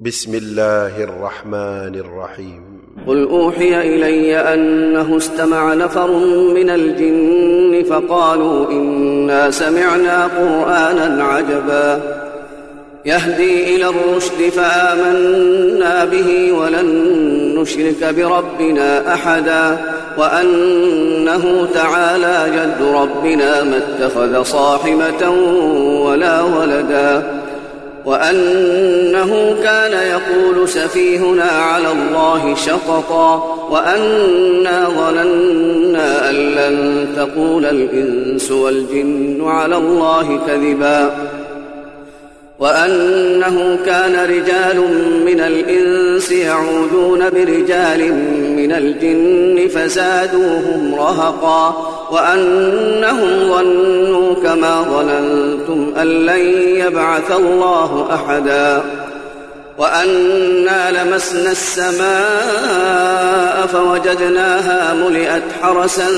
بسم الله الرحمن الرحيم. قل أوحي إلي أنه استمع نفر من الجن فقالوا إنا سمعنا قرآنا عجبا. يهدي إلى الرشد فآمنا به ولن نشرك بربنا أحدا. وأنه تعالى جد ربنا ما اتخذ صاحبة ولا ولدا. وأنه كان يقول سفيهنا على الله شططا وأنا ظننا أن لن تقول الإنس والجن على الله كذبا وأنه كان رجال من الإنس يعودون برجال من الجن فزادوهم رهقا وأنهم ظنوا كما ظننتم أن لن يبعث الله أحدا وأنا لمسنا السماء فوجدناها ملئت حرسا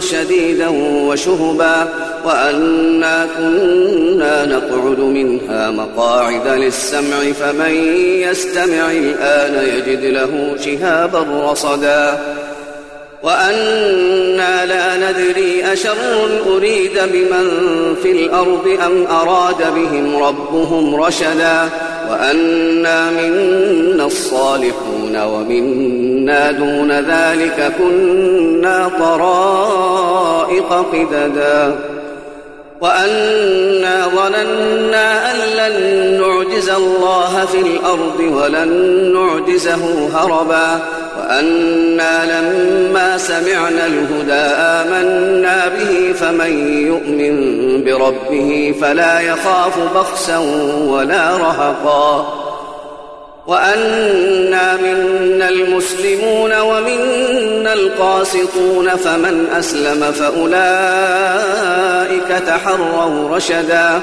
شديدا وشهبا وأنا كنا نقعد منها مقاعد للسمع فمن يستمع الآن يجد له شهابا رصدا وأنا لا ندري أشر أريد بمن في الأرض أم أراد بهم ربهم رشدا وأنا منا الصالحون ومنا دون ذلك كنا طرائق قددا وأنا ظننا أن لن نعجز الله في الأرض ولن نعجزه هربا وأنا لما سمعنا الهدى آمنا به فمن يؤمن بربه فلا يخاف بخسا ولا رهقا. وأنا منا المسلمون ومنا القاسطون فمن أسلم فأولئك تحروا رشدا.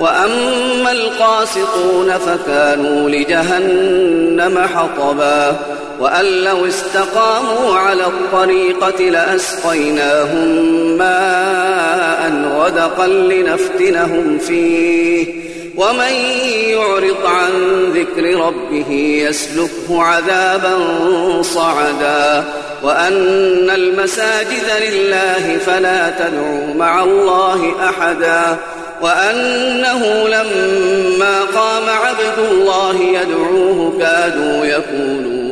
وأما القاسطون فكانوا لجهنم حطبا. وأن لو استقاموا على الطريقة لأسقيناهم ماء غدقا لنفتنهم فيه. ومن يعرض عن ذكر ربه يسلكه عذابا صعدا. وأن المساجد لله فلا تدعوا مع الله أحدا. وأنه لما قام عبد الله يدعوه كادوا يكونون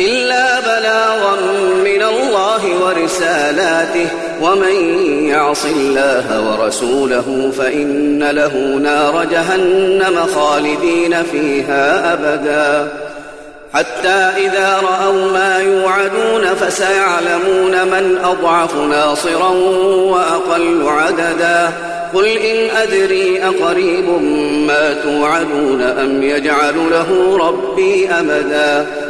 إلا بلاغا من الله ورسالاته. ومن يعص الله ورسوله فإن له نار جهنم خالدين فيها أبدا. حتى إذا رأوا ما يوعدون فسيعلمون من أضعف ناصرا وأقل عددا. قل إن أدري أقريب ما توعدون أم يجعل له ربي أمدا.